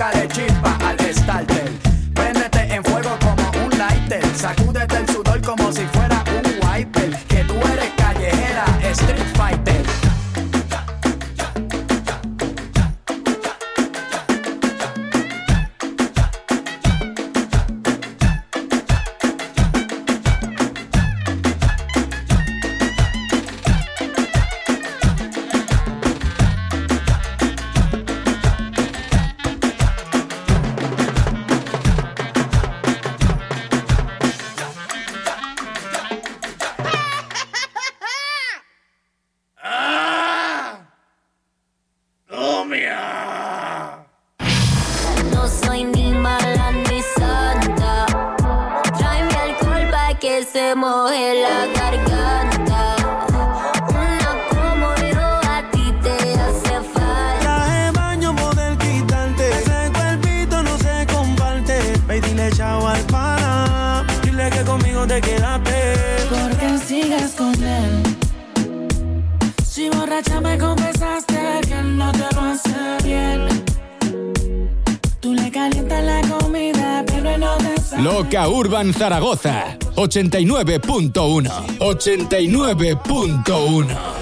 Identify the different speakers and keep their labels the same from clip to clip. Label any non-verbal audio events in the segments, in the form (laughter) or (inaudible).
Speaker 1: jacaretipa. Urban Zaragoza. 89.1 89.1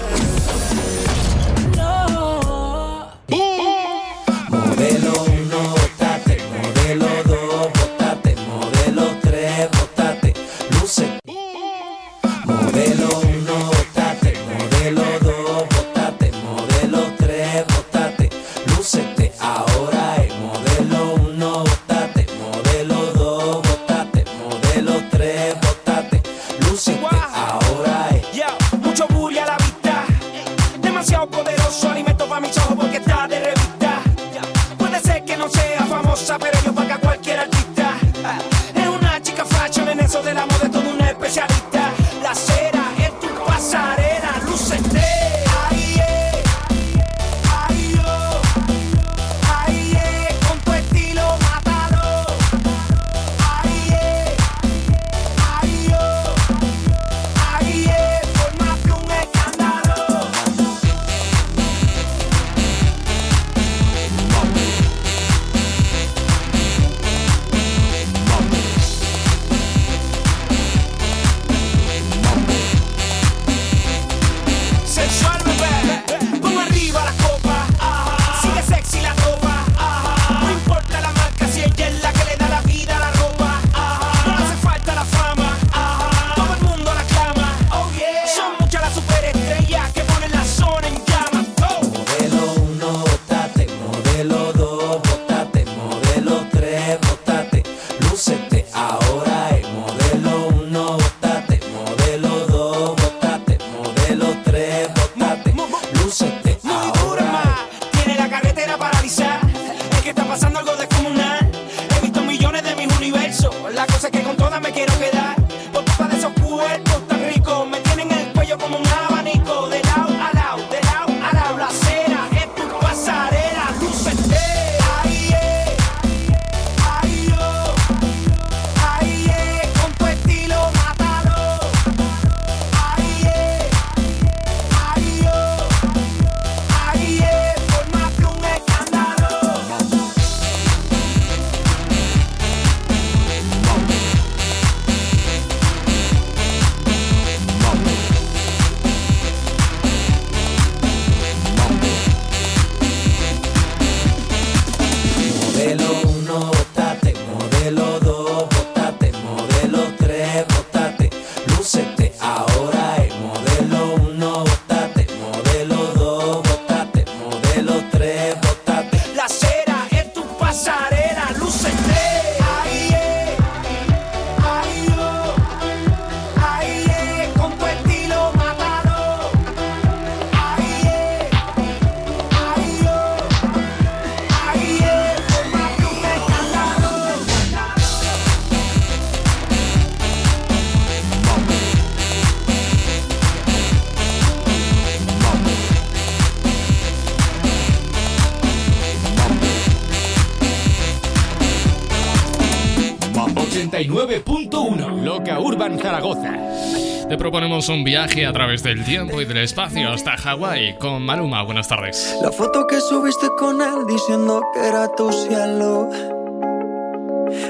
Speaker 2: proponemos un viaje a través del tiempo y del espacio hasta Hawái con Maluma. Buenas tardes.
Speaker 3: La foto que subiste con él diciendo que era tu cielo.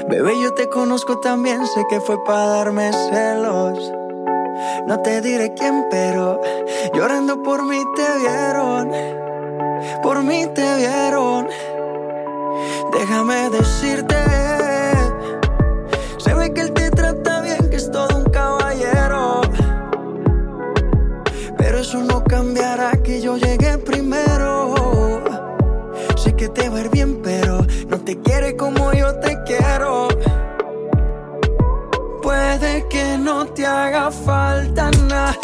Speaker 3: Bebé, yo te conozco también, sé que fue para darme celos. No te diré quién, pero llorando Bien, pero no te quiere como yo te quiero. Puede que no te haga falta nada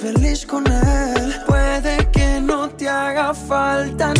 Speaker 2: feliz con él. Puede que no te haga falta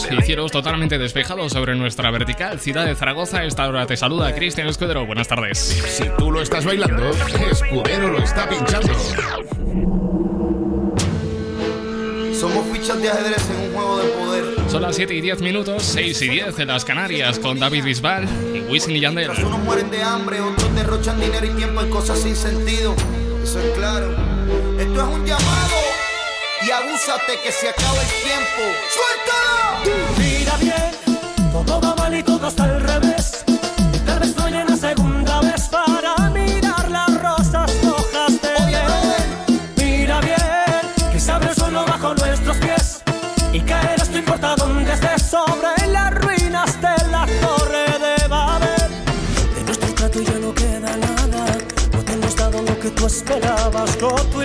Speaker 2: cielos, cielos totalmente despejados sobre nuestra vertical ciudad de Zaragoza. Esta hora te saluda Cristian Escudero. Buenas tardes.
Speaker 4: Si tú lo estás bailando, Escudero lo está pinchando.
Speaker 5: Somos fichas de ajedrez en un juego de poder.
Speaker 2: Son las 7 y 10 minutos, 6 y 10 en las Canarias con David Bisbal y Wisin y Yandel.
Speaker 5: Unos mueren de hambre, otros derrochan dinero y tiempo en cosas sin sentido. Eso es claro. Esto es un llamado. Que se acaba el tiempo. ¡Suéltalo!
Speaker 6: Mira bien, todo va mal y todo está al revés. Y tal vez no hay segunda vez para mirar las rosas rojas de Oye. Mira bien, que sabe el suelo bajo nuestros pies. Y caerás no importa dónde estés sobre las ruinas de la torre de Babel. De nuestro trato ya no queda nada. No te hemos dado lo que tú esperabas. Coto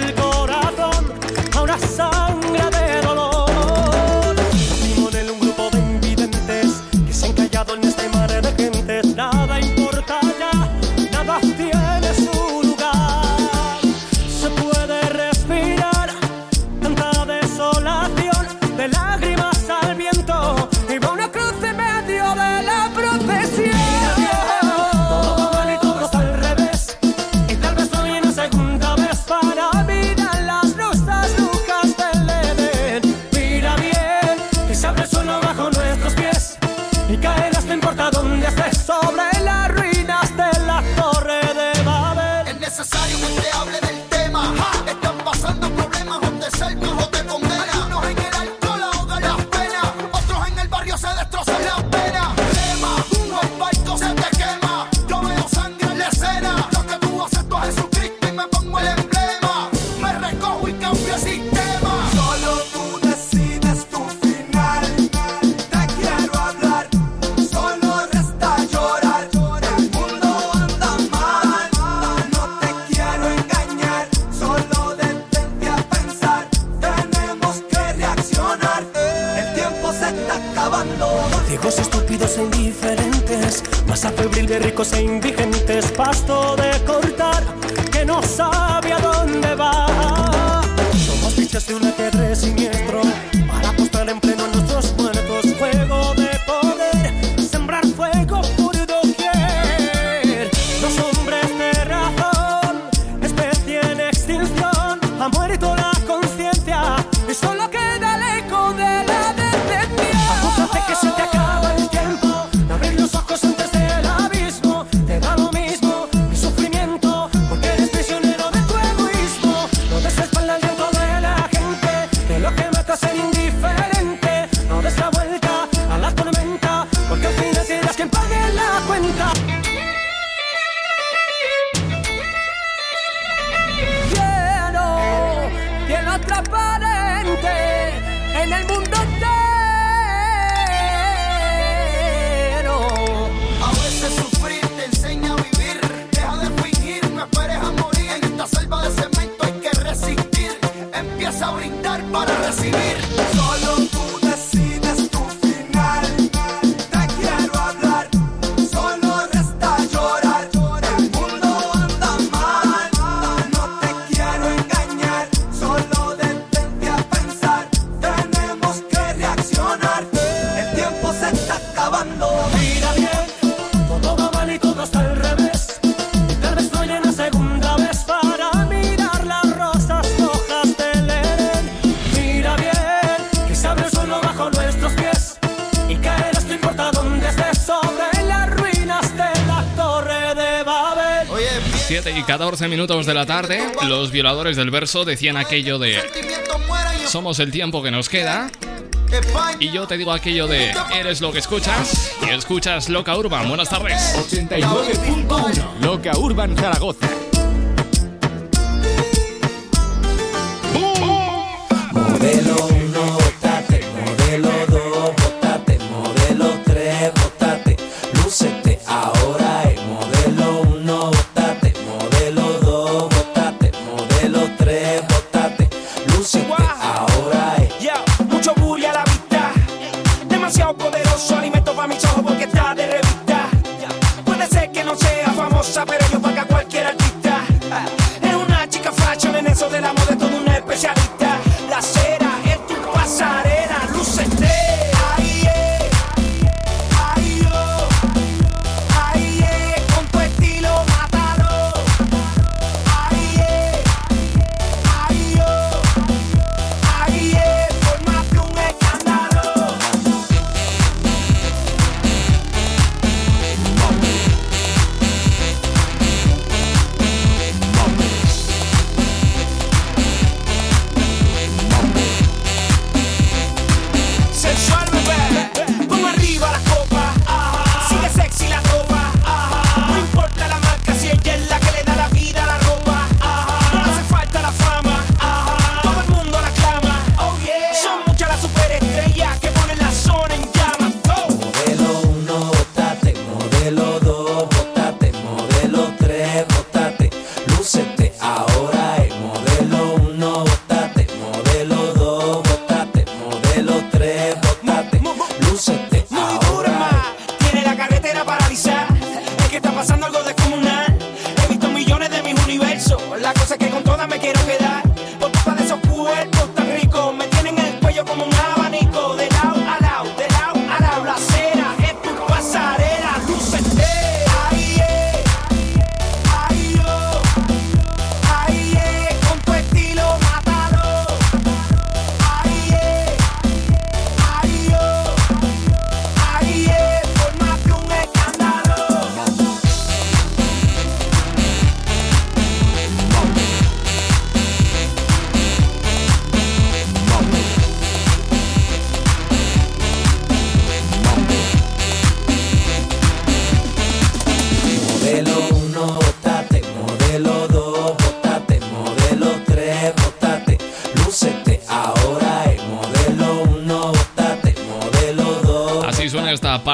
Speaker 6: ha muerto.
Speaker 2: minutos de la tarde, los violadores del verso decían aquello de somos el tiempo que nos queda. Y yo te digo aquello de eres lo que escuchas y escuchas Loca Urban. Buenas tardes.
Speaker 1: 89.1 Loca Urban Zaragoza.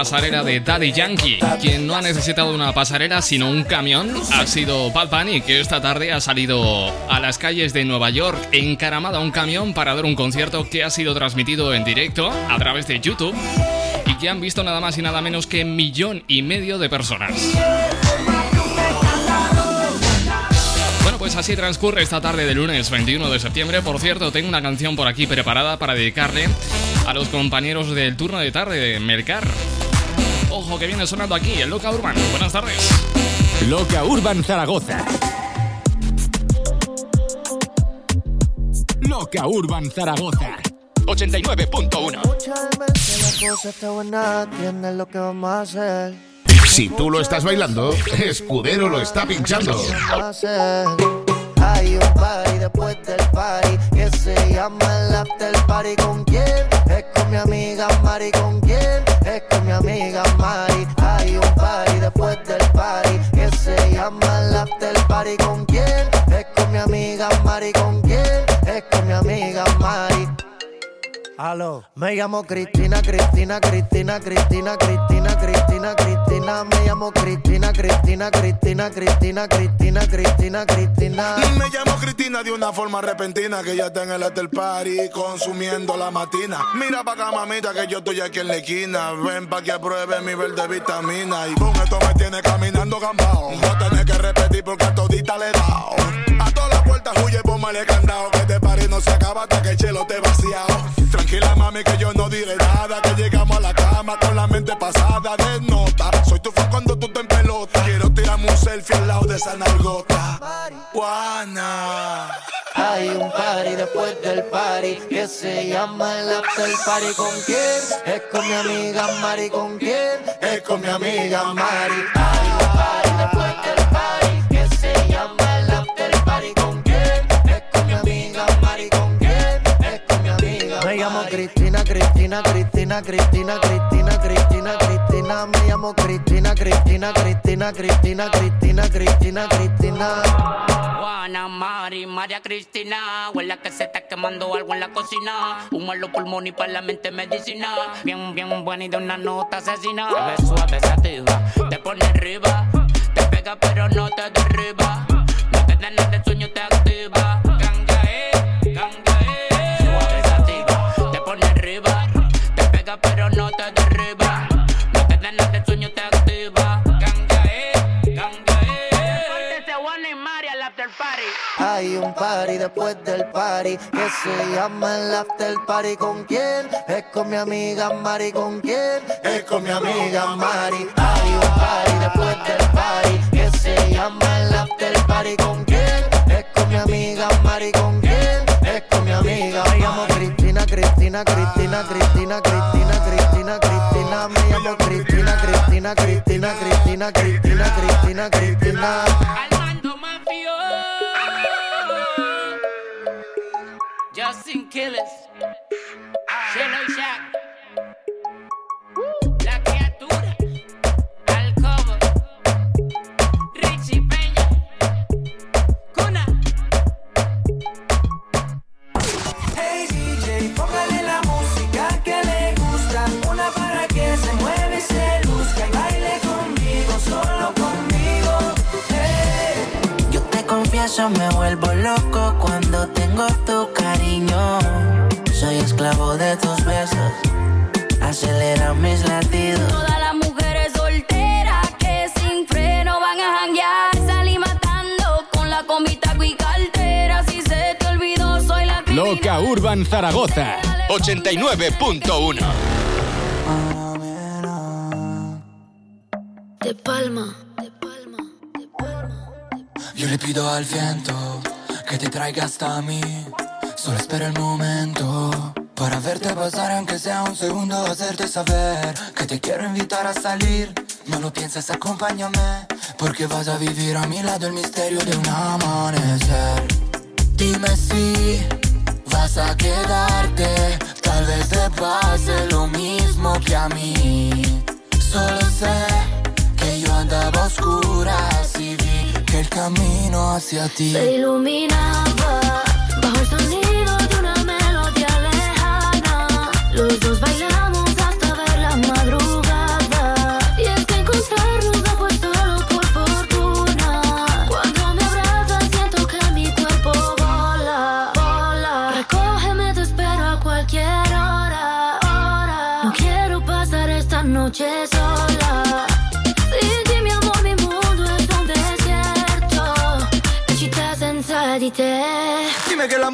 Speaker 2: Pasarela de Daddy Yankee. Quien no ha necesitado una pasarela sino un camión ha sido Bad Bunny, que esta tarde ha salido a las calles de Nueva York encaramado a un camión para dar un concierto que ha sido transmitido en directo a través de YouTube y que han visto nada más y nada menos que millón y medio de personas. pues así transcurre esta tarde de lunes 21 de septiembre. Por cierto, tengo una canción por aquí preparada para dedicarle a los compañeros del turno de tarde de Melcar. Ojo que viene sonando aquí el Loca Urban. Buenas tardes.
Speaker 4: Loca Urban Zaragoza. Loca Urban Zaragoza. 89.1.
Speaker 7: lo que vamos a hacer.
Speaker 8: Si tú lo estás bailando, Escudero lo está pinchando.
Speaker 7: Hay un party después del party que se llama el after party. ¿Con quién? Es con mi amiga Mari. ¿Con quién? Es con mi amiga Mari. Hay un party después del party que se llama el after party. ¿Con quién? Es con mi amiga Mari. ¿Con Aló. Me llamo Cristina, Cristina, Cristina, Cristina, Cristina, Cristina, Cristina. Me llamo Cristina, Cristina, Cristina, Cristina, Cristina, Cristina, Cristina.
Speaker 9: Me llamo Cristina de una forma repentina que ya está en el hotel party consumiendo la matina. Mira pa' acá, mamita, que yo estoy aquí en la esquina. Ven pa' que apruebe mi verde vitamina. Y con esto me tiene caminando gambao. A tener que repetir porque a todita le he dado. Huye, póngale candado. Que este party no se acaba hasta que el chelo te vaciado. Tranquila, mami, que yo no diré nada. Que llegamos a la cama con la mente pasada de nota. Soy tu fan cuando tú te en pelota. Quiero tirarme un selfie al lado de esa nargota. Juana.
Speaker 7: Hay un party después del party que se llama el after party. ¿Con quién? Es con mi amiga Mari. ¿Con quién? Es con mi amiga Mari. Cristina, Cristina, Cristina, Cristina, Cristina, Cristina. Me llamo Cristina, Cristina, Cristina, Cristina, Cristina, Cristina, Cristina.
Speaker 10: Juana, Mari, María Cristina. Huele que se está quemando algo en la cocina. Humo en los pulmones y para la mente medicina. Bien, bien buena y de una nota asesina. Te ves suave, sativa, te pone arriba. Te pega pero no te derriba. No te da de sueño, te activa. Ganga, eh,
Speaker 7: Hay un party después del party que se llama el after party. ¿Con quién? Es con mi amiga Mari. ¿Con quién? Es con mi amiga Mari. Hay un party después del party que se llama el after party. ¿Con quién? Es con mi amiga Mari. ¿Con quién? Es con mi amiga. Me llamo Cristina, Cristina, Cristina, Cristina, Cristina, Cristina, Cristina. Me llamo Cristina, Cristina, Cristina, Cristina, Cristina, Cristina, Cristina.
Speaker 10: Justin Killers. Chelo
Speaker 11: me vuelvo loco cuando tengo tu cariño. Soy esclavo de tus besos, acelera mis latidos.
Speaker 12: Todas las mujeres solteras que sin freno van a janguear. Salí matando con la comita y cartera. Si se te olvidó, soy la
Speaker 4: Loca Urban Zaragoza. 89.1.
Speaker 12: De palma.
Speaker 13: Yo le pido al viento que te traiga hasta mí. Solo espero el momento para verte pasar, aunque sea un segundo, hacerte saber que te quiero invitar a salir. No lo pienses, acompáñame, porque vas a vivir a mi lado el misterio de un amanecer. Dime si vas a quedarte, tal vez te pase lo mismo que a mí. Solo sé que yo andaba a oscuras y que el camino hacia ti
Speaker 12: Se iluminaba bajo el sonido de una melodía lejana. Los dos bailamos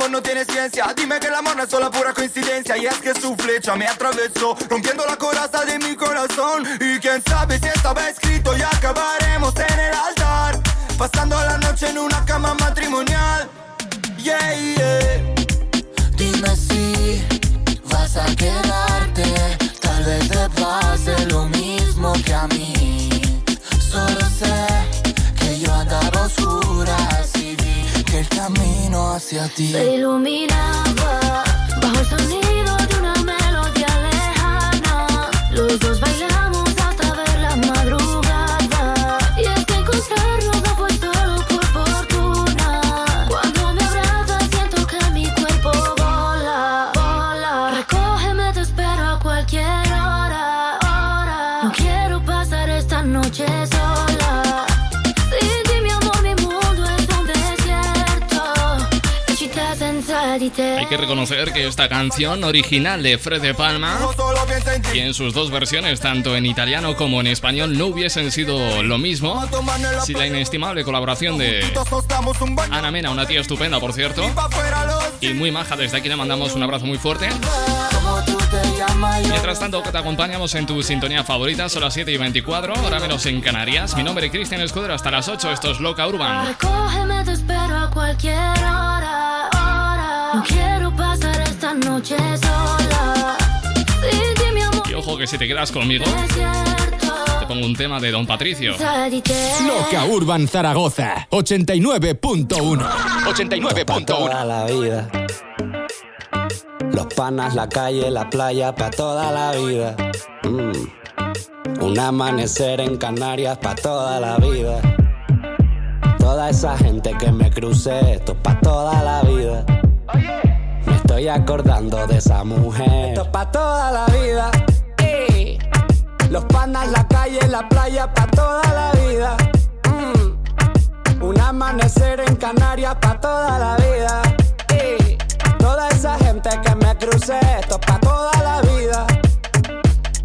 Speaker 14: no tiene ciencia, dime que el amor no es solo pura coincidencia. Y es que su flecha me atravesó, rompiendo la coraza de mi corazón. Y quién sabe si estaba escrito y acabaremos en el altar. Pasando la noche en una cama matrimonial. Yeah, yeah.
Speaker 13: Dime si vas a quedarte. Tal vez te pase lo mismo que a mí. Solo sé que yo andaba a que el camino hacia ti.
Speaker 12: Se iluminaba bajo el sonido de una melodía lejana.
Speaker 2: Hay que reconocer que esta canción original de Fred de Palma y en sus dos versiones, tanto en italiano como en español, no hubiesen sido lo mismo si la inestimable colaboración de Ana Mena, una tía estupenda, por cierto, y muy maja, desde aquí le mandamos un abrazo muy fuerte. Mientras tanto, te acompañamos en tu sintonía favorita, son las 7 y 24, ahora menos en Canarias. Mi nombre es Cristian Escudero, hasta las 8, esto es Loca Urban.
Speaker 12: Recógeme, te espero a cualquier hora, hora. No quiero pasar esta noche sola.
Speaker 2: Y ojo que si te quedas conmigo, te pongo un tema de Don Patricio.
Speaker 1: Loca Urban Zaragoza 89.1
Speaker 15: Pa'
Speaker 1: 89.1
Speaker 15: toda la vida. Los panas, la calle, la playa, pa' toda la vida. Mm. Un amanecer en Canarias, pa' toda la vida. Toda esa gente que me crucé, esto es pa' toda la vida. Me estoy acordando de esa mujer. Esto es pa' toda la vida. Ey. Los panas, la calle, la playa, pa' toda la vida. Mm. Un amanecer en Canarias pa' toda la vida. Y toda esa gente que me crucé, esto es pa' toda la vida.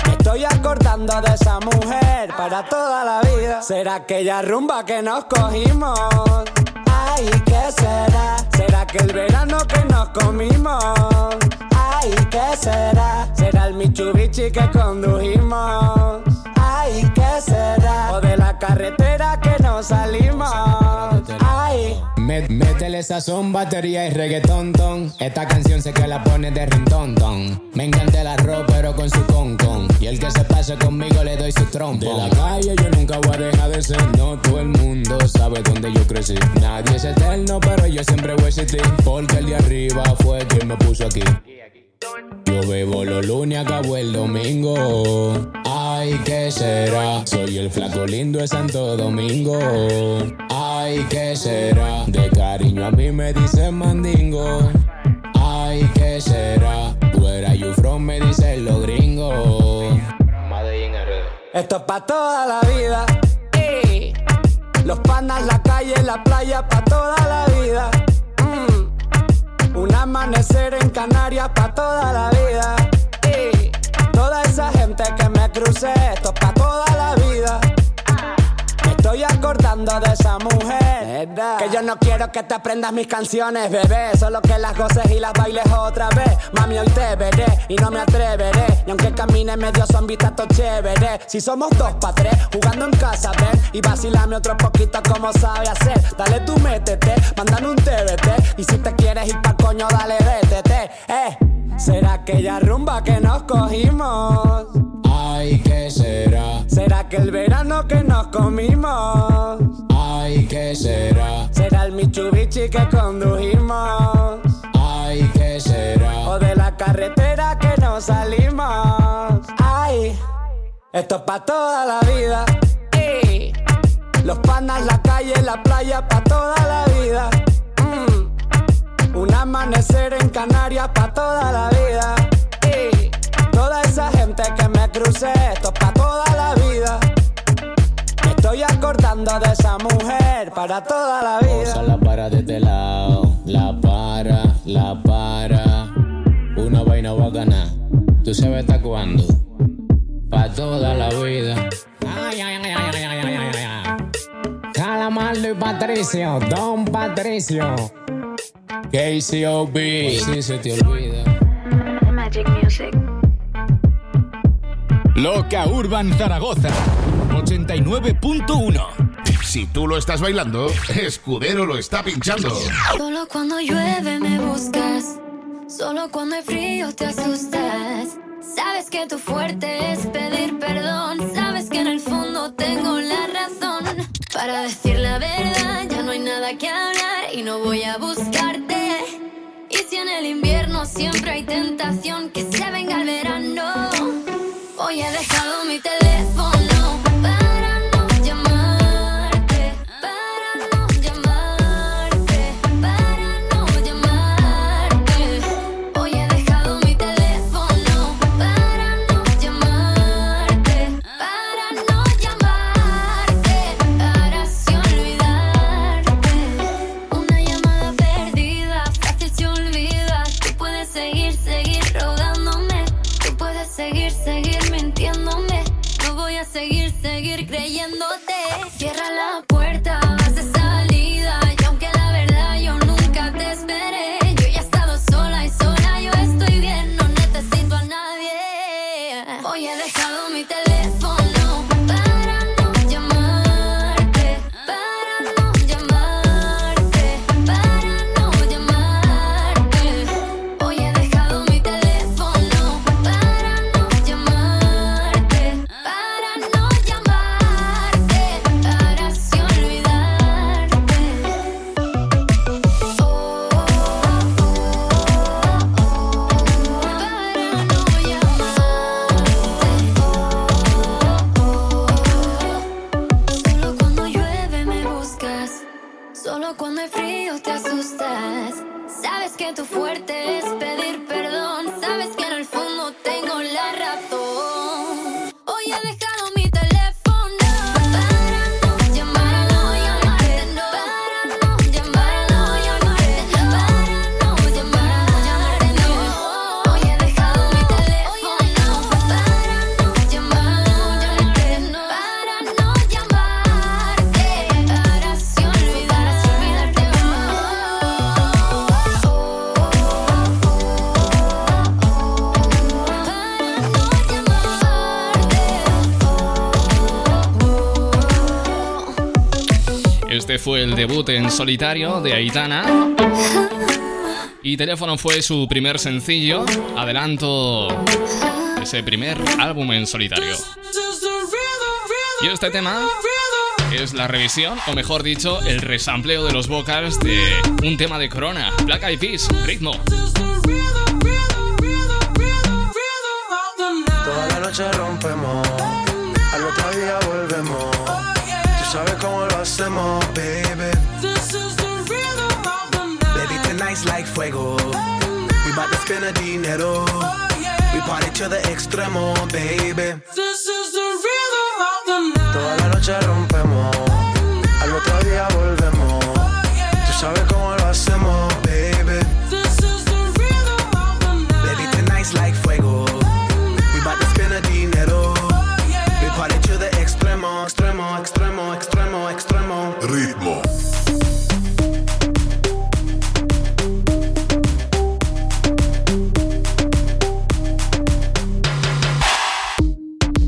Speaker 15: Me estoy acordando de esa mujer para toda la vida. ¿Será aquella rumba que nos cogimos? Ay, ¿qué será? ¿Será que el verano que nos comimos? Ay, ¿qué será? ¿Será el Mitsubishi que condujimos? Ay, ¿qué será? O de la carretera que nos salimos. Ay.
Speaker 16: Met- Métele sazón, batería y reggaetón, ton. Esta canción sé que la pone de rintón, ton. Me encanta el arroz, pero con su con, con. Y el que se pase conmigo le doy su trompo. De la calle yo nunca voy a dejar de ser. No todo el mundo sabe dónde yo crecí. Nadie es eterno, pero yo siempre voy a existir. Porque el de arriba fue quien me puso aquí. Yo bebo los lunes, acabo el domingo. Ay, ¿qué será? Soy el flaco lindo de Santo Domingo. Ay, ¿qué será? De cariño a mí me dicen mandingo. Ay, ¿qué será? Are you from? Me dicen los gringos.
Speaker 15: Esto es pa' toda la vida. Los panas, la calle, la playa, pa' toda la vida. Un amanecer en Canarias, pa' toda la vida. Ey. Toda esa gente que me crucé, esto es pa' toda la vida. Estoy acordando de esa mujer. Que yo no quiero que te aprendas mis canciones, bebé. Solo que las goces y las bailes otra vez. Mami, hoy te veré y no me atreveré. Y aunque camine medio zombie, tato chévere. Si somos dos pa' tres, jugando en casa, ven. Y vacilame otro poquito como sabe hacer. Dale tú, métete, mandan un TBT. Y si te quieres ir pa' coño, dale, vétete. Eh, será aquella rumba que nos cogimos.
Speaker 16: Ay, ¿qué será?
Speaker 15: ¿Será que el verano que nos comimos?
Speaker 16: Ay, ¿qué será?
Speaker 15: ¿Será el Mitsubishi que condujimos?
Speaker 16: Ay, ¿qué será?
Speaker 15: ¿O de la carretera que nos salimos? Ay, esto es pa' toda la vida. Ey. Los panas, la calle, la playa, pa' toda la vida. Un amanecer en Canarias, pa' toda la vida. Ey. Toda esa gente que me crucé, esto es pa' toda la vida. Me estoy acordando de esa mujer para toda la vida.
Speaker 16: Osa la para de este lado, la para, la para. Una vaina bacana, tú sabes hasta cuándo. pa' toda la vida. Ay, ay, ay, ay, ay, ay, ay, ay. Calamardo y Patricio, Don Patricio. KCOB, si se te olvida.
Speaker 17: Magic Music.
Speaker 4: Loca Urban Zaragoza 89.1
Speaker 18: Si tú lo estás bailando, Escudero lo está pinchando.
Speaker 12: Solo cuando llueve me buscas. Solo cuando hay frío te asustas. Sabes que tu fuerte es pedir perdón. Sabes que en el fondo tengo la razón. Para decir la verdad, ya no hay nada que hablar y no voy a buscarte. El invierno siempre hay tentación, que se venga el verano. Hoy he dejado mi teléfono
Speaker 2: debut en solitario de Aitana. Y Teléfono fue su primer sencillo, adelanto de ese primer álbum en solitario. Y este tema es la revisión, o mejor dicho, el resampleo de los vocals de un tema de Corona, Black Eyed Peas, Ritmo.
Speaker 19: Toda la noche rompemos, al otro día volvemos. Tú sabes cómo lo hacemos, baby. Like fuego. We bout to spend a dinero. We party to the extremo, baby. Toda la noche rompemos, al otro día volvemos. Tú sabes cómo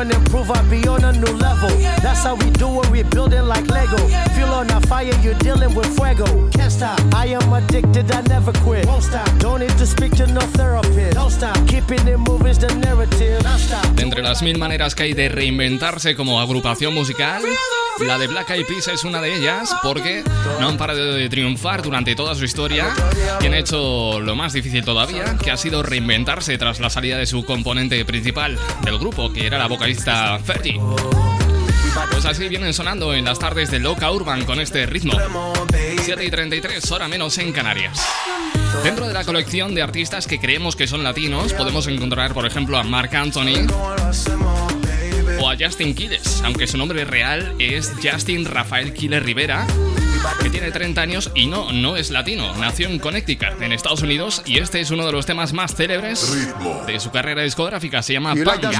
Speaker 20: New and improve, I be on a new level. That's how we do we like Lego. On a fire, you're dealing with fuego. I am addicted, I never quit. Stop, don't need to speak to no therapist. Don't stop, it the
Speaker 2: entre las mil maneras que hay de reinventarse como agrupación musical, la de Black Eyed Peas es una de ellas porque no han parado de triunfar durante toda su historia y han hecho lo más difícil todavía, que ha sido reinventarse tras la salida de su componente principal del grupo, que era la vocalista Fergie. Pues así vienen sonando en las tardes de Loca Urban con este ritmo. 7 y 33, hora menos en Canarias. Dentro de la colección de artistas que creemos que son latinos, podemos encontrar, por ejemplo, a Mark Anthony o a Justin Quiles, aunque su nombre real es Justin Rafael Quiles Rivera, que tiene 30 años y no, no es latino. Nació en Connecticut, en Estados Unidos, y este es uno de los temas más célebres de su carrera discográfica. Se llama Panga.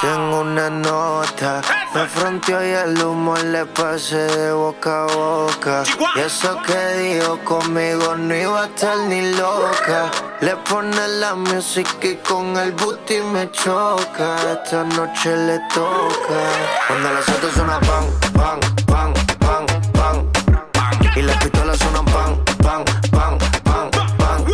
Speaker 7: Tengo una nota, me fronteó y el humo le pasé de boca a boca. Y eso que dijo conmigo no iba a estar ni loca. Le pone la música y con el booty me choca. Esta noche le toca. Cuando las pan, pan, pan, pan, pan. Y las pistolas suenan pan, pan, pan, pan, pan.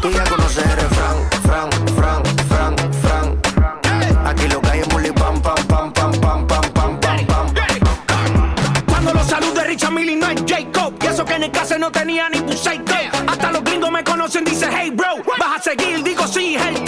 Speaker 7: Tú ya conoces el refrán, fran, fran, fran, fran. Aquí lo que hay es pam, pam, pam, pam, pam, pam, pam, pam, pam.
Speaker 1: Cuando los salude Richard Millie no es Jacob. Y eso que en el caso no tenía ni Puseico. Hasta los gringos me conocen, dice hey bro. Vas a seguir, digo sí, es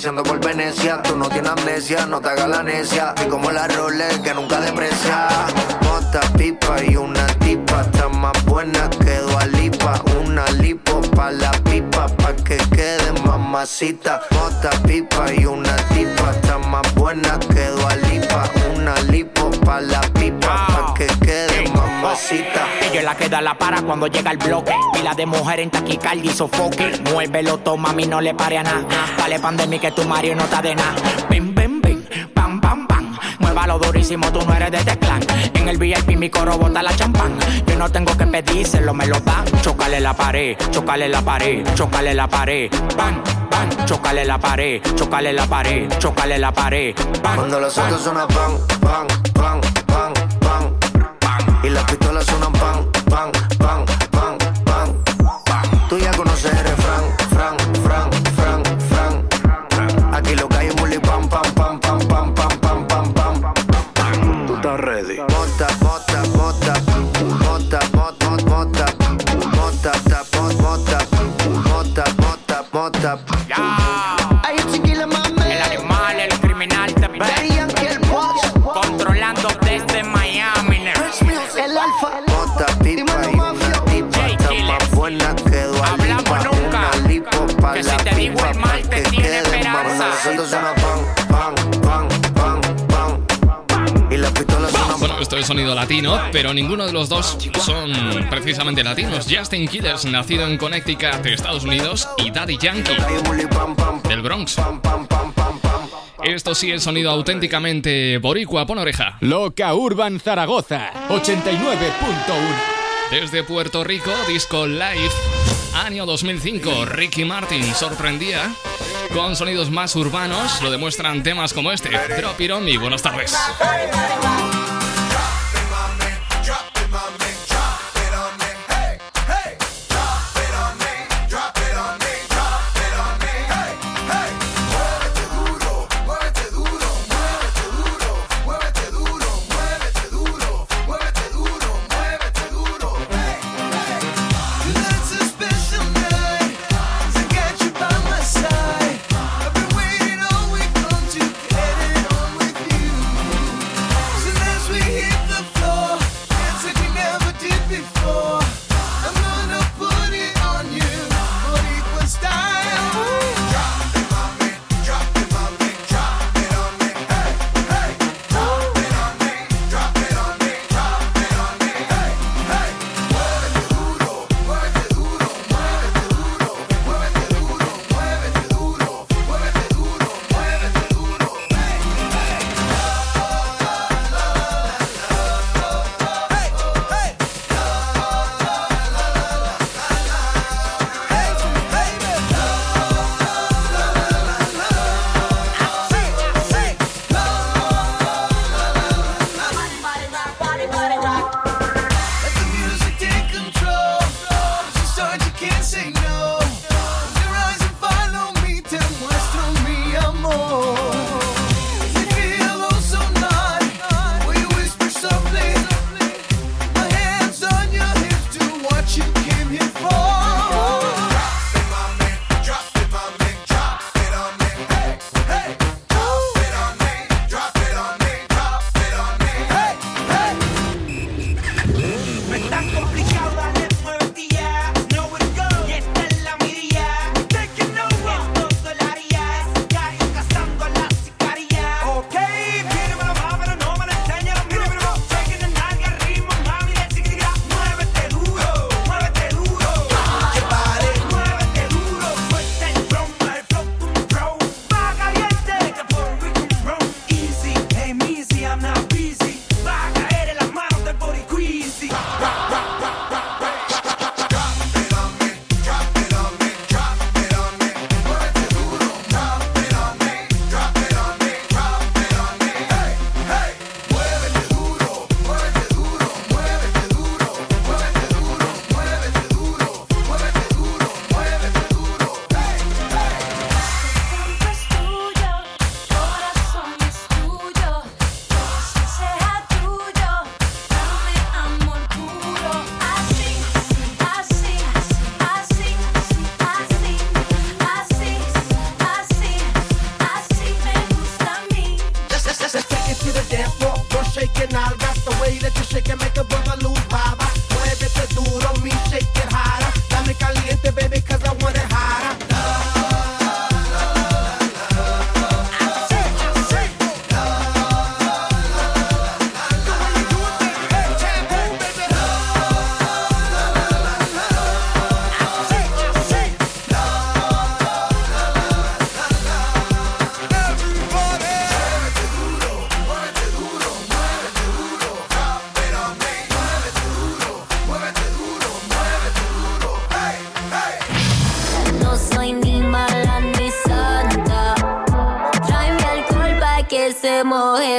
Speaker 7: paseando por Venecia. Tú no tienes amnesia, no te hagas la necia. Y como la Rolex que nunca deprecia. Mota, pipa y una tipa, está más buena que Lipa. Una lipo pa' la pipa, pa' que quede mamacita. Mota, pipa y una
Speaker 21: Ella es la que da la para cuando llega el bloque. Pila de mujer en taquicardia y sofoque. Muévelo, toma, mami, no le pare a nada. Dale pandemia que tu Mario no está de nada. Bim, bim, bim, pam, pam, pam. Muévalo durísimo, tú no eres de este clan. En el VIP mi coro bota la champán. Yo no tengo que pedírselo, me lo dan. Chocale la pared, chocale la pared, chocale la pared. Bam, bam, chocale la pared, chocale la pared, chocale la pared. Bam,
Speaker 7: Cuando los pan, pan, pan, pan. Y las pistolas suenan pan, pan,
Speaker 2: sonido latino, pero ninguno de los dos son precisamente latinos. Justin Killers, nacido en Connecticut, Estados Unidos, y Daddy Yankee, del Bronx. Esto sí es sonido auténticamente boricua, pon oreja.
Speaker 4: Loca Urban Zaragoza 89.1.
Speaker 2: Desde Puerto Rico, Disco Live, año 2005, Ricky Martin sorprendía con sonidos más urbanos, lo demuestran temas como este. Drop It On Me, buenas tardes.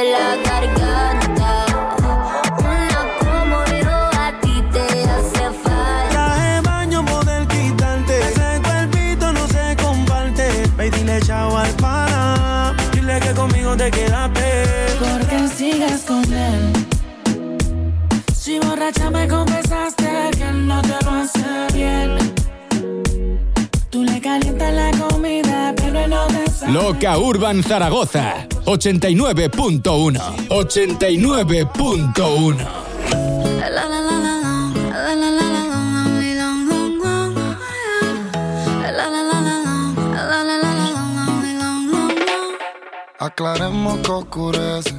Speaker 12: La garganta. Una como yo a ti te hace falta.
Speaker 22: Traje baño poder quitarte. Ese cuerpito no se comparte. Ve y dile chao al pana. Dile que conmigo te quedaste.
Speaker 23: Porque sigues con él. Si borracha me confesaste que él no te lo hace bien. Tú le calientas la comida, pero él no te sabe.
Speaker 4: Loca Urban Zaragoza 89.1 89.1
Speaker 12: La la la la, la la la la, long, long, long, long. La la la la, la la la la, long, long, long, long.
Speaker 24: Aclaremos que oscurece.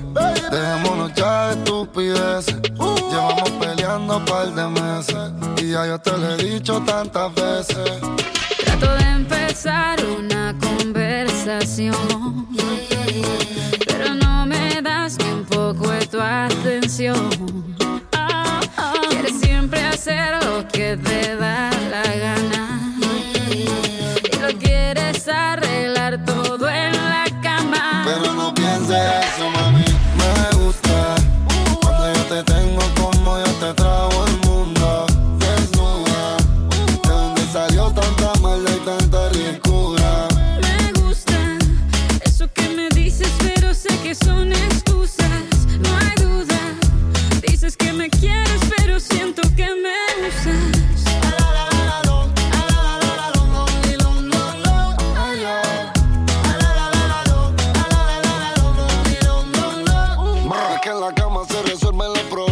Speaker 24: Dejémonos ya de estupideces. Llevamos peleando un par de meses. Y ya yo te lo he dicho tantas veces.
Speaker 25: Trato de empezar una conversación, pero no me das ni un poco de tu atención. Ah, ah. Quieres siempre hacer lo que te da
Speaker 24: resuelven los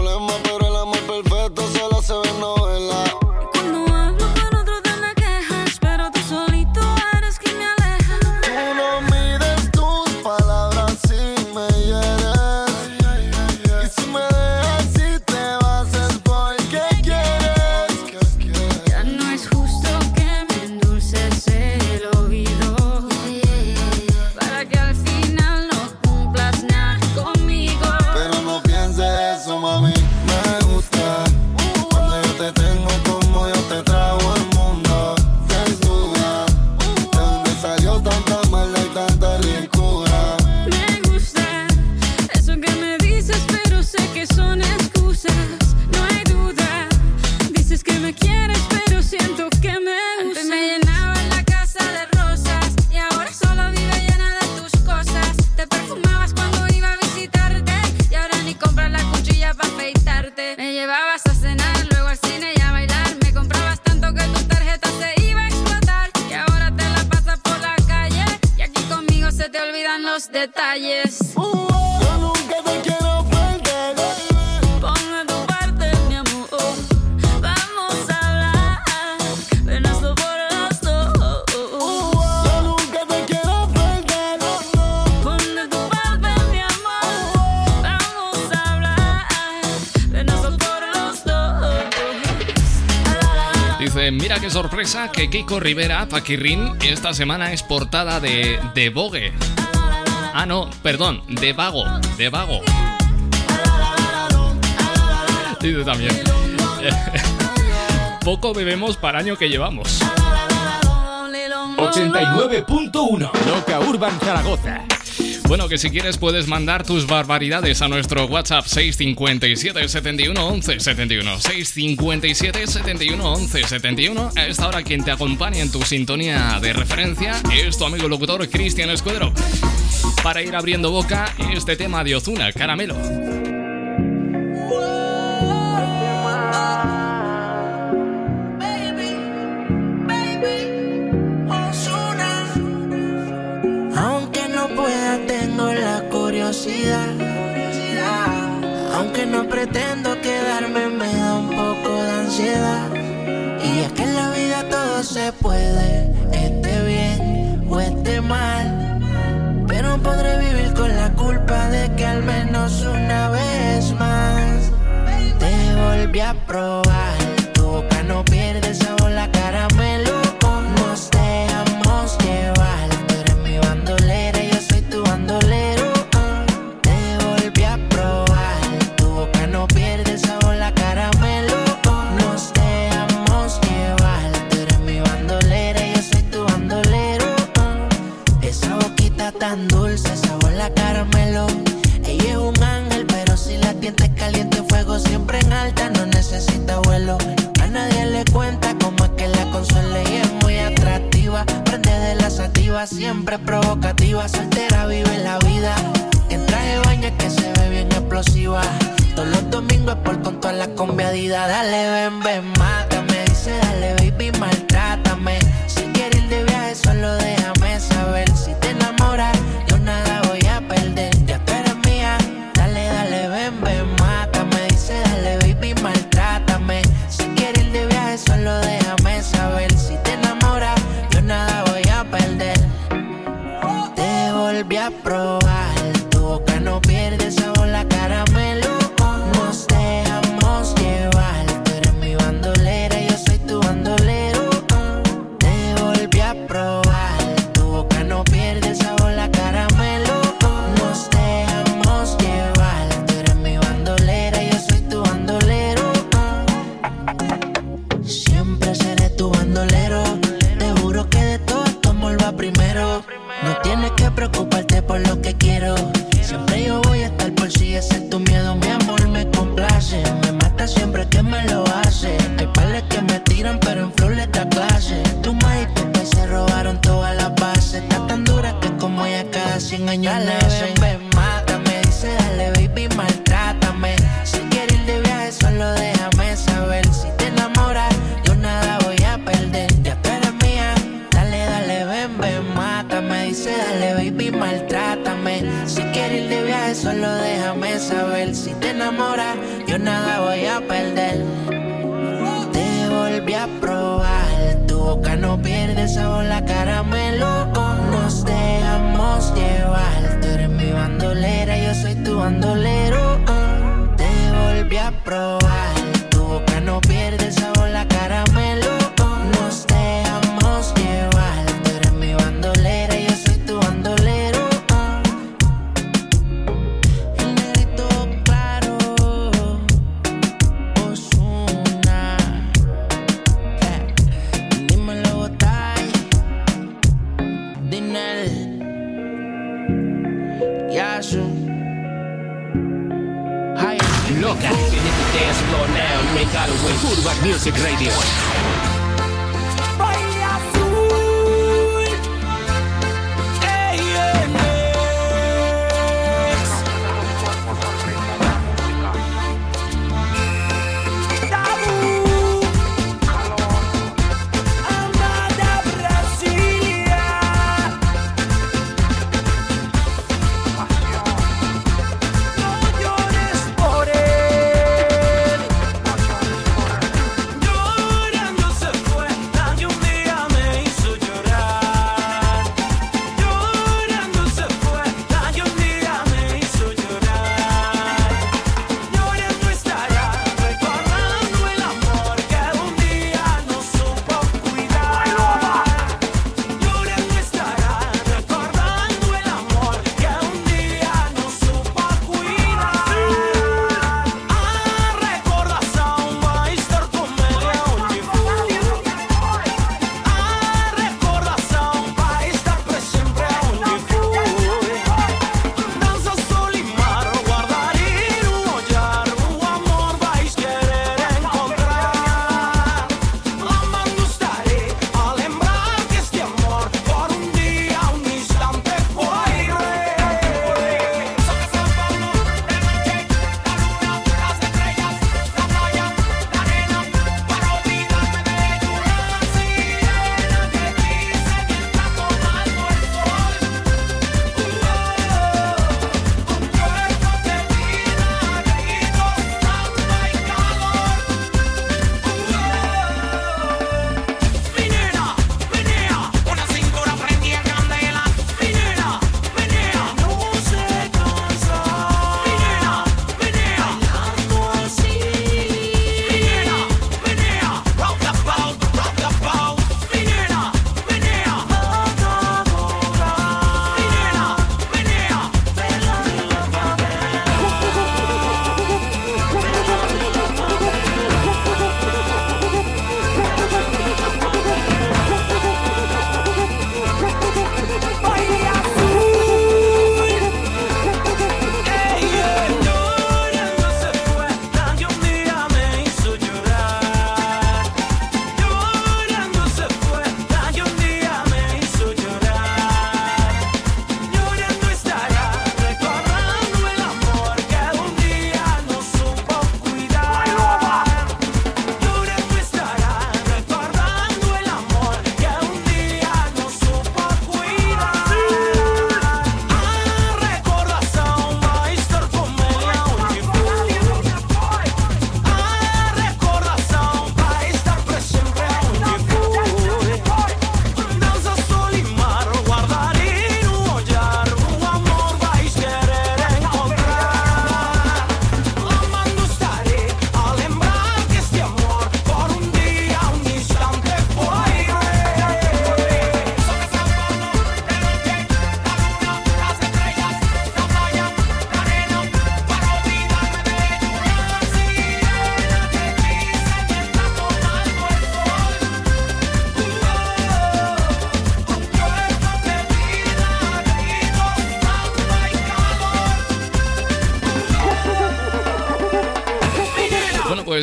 Speaker 2: Kiko Rivera, Paquirrin, esta semana es portada de, de Vogue. Ah, no, perdón, de Vago, de Vago. (laughs) Dice también. (laughs) Poco bebemos para año que llevamos.
Speaker 4: 89.1 Loca Urban Zaragoza
Speaker 2: Bueno, que si quieres puedes mandar tus barbaridades a nuestro WhatsApp 657 71 11 71 657 71 11 71 A esta hora quien te acompaña en tu sintonía de referencia es tu amigo locutor Cristian Escudero. Para ir abriendo boca este tema de Ozuna, Caramelo
Speaker 11: curiosidad. Aunque no pretendo quedarme, me da un poco de ansiedad. Y es que en la vida todo se puede, esté bien o esté mal. Pero podré vivir con la culpa de que al menos una vez más te volví a probar. activa, siempre provocativa, soltera, vive la vida. En traje baña que se ve bien explosiva. Todos los domingos por con toda la combiadida. Dale, ven, ven, mátame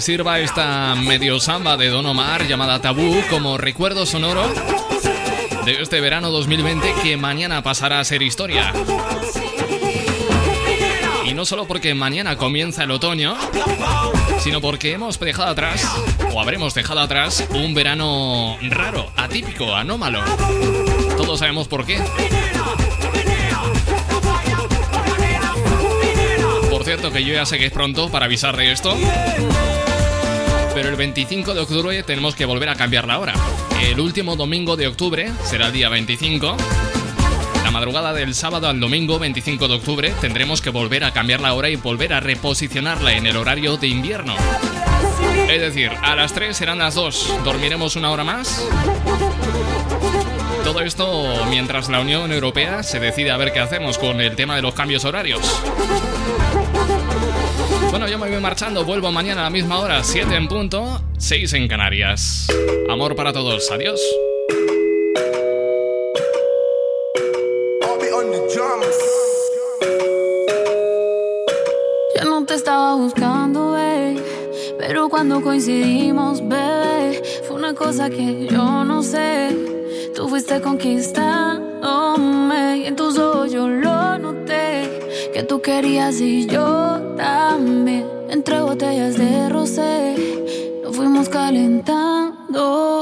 Speaker 2: sirva esta medio samba de Don Omar llamada Tabú como recuerdo sonoro de este verano 2020 que mañana pasará a ser historia. Y no solo porque mañana comienza el otoño, sino porque hemos dejado atrás, o habremos dejado atrás, un verano raro, atípico, anómalo. Todos sabemos por qué. Por cierto, que yo ya sé que es pronto para avisar de esto. Pero el 25 de octubre tenemos que volver a cambiar la hora. El último domingo de octubre será el día 25 la madrugada del sábado al domingo 25 de octubre tendremos que volver a cambiar la hora y volver a reposicionarla en el horario de invierno. Es decir, a las 3 serán las 2. ¿Dormiremos una hora más? Todo esto mientras la Unión Europea se decide a ver qué hacemos con el tema de los cambios horarios. Bueno, yo me voy marchando, vuelvo mañana a la misma hora, 7 en punto, 6 en Canarias. Amor para todos, adiós.
Speaker 26: estaba buscando, bebé. Pero cuando coincidimos, bebé, fue una cosa que yo no sé. Tú fuiste conquistándome y en tus ojos tú querías y yo también. Entre botellas de rosé, nos fuimos calentando.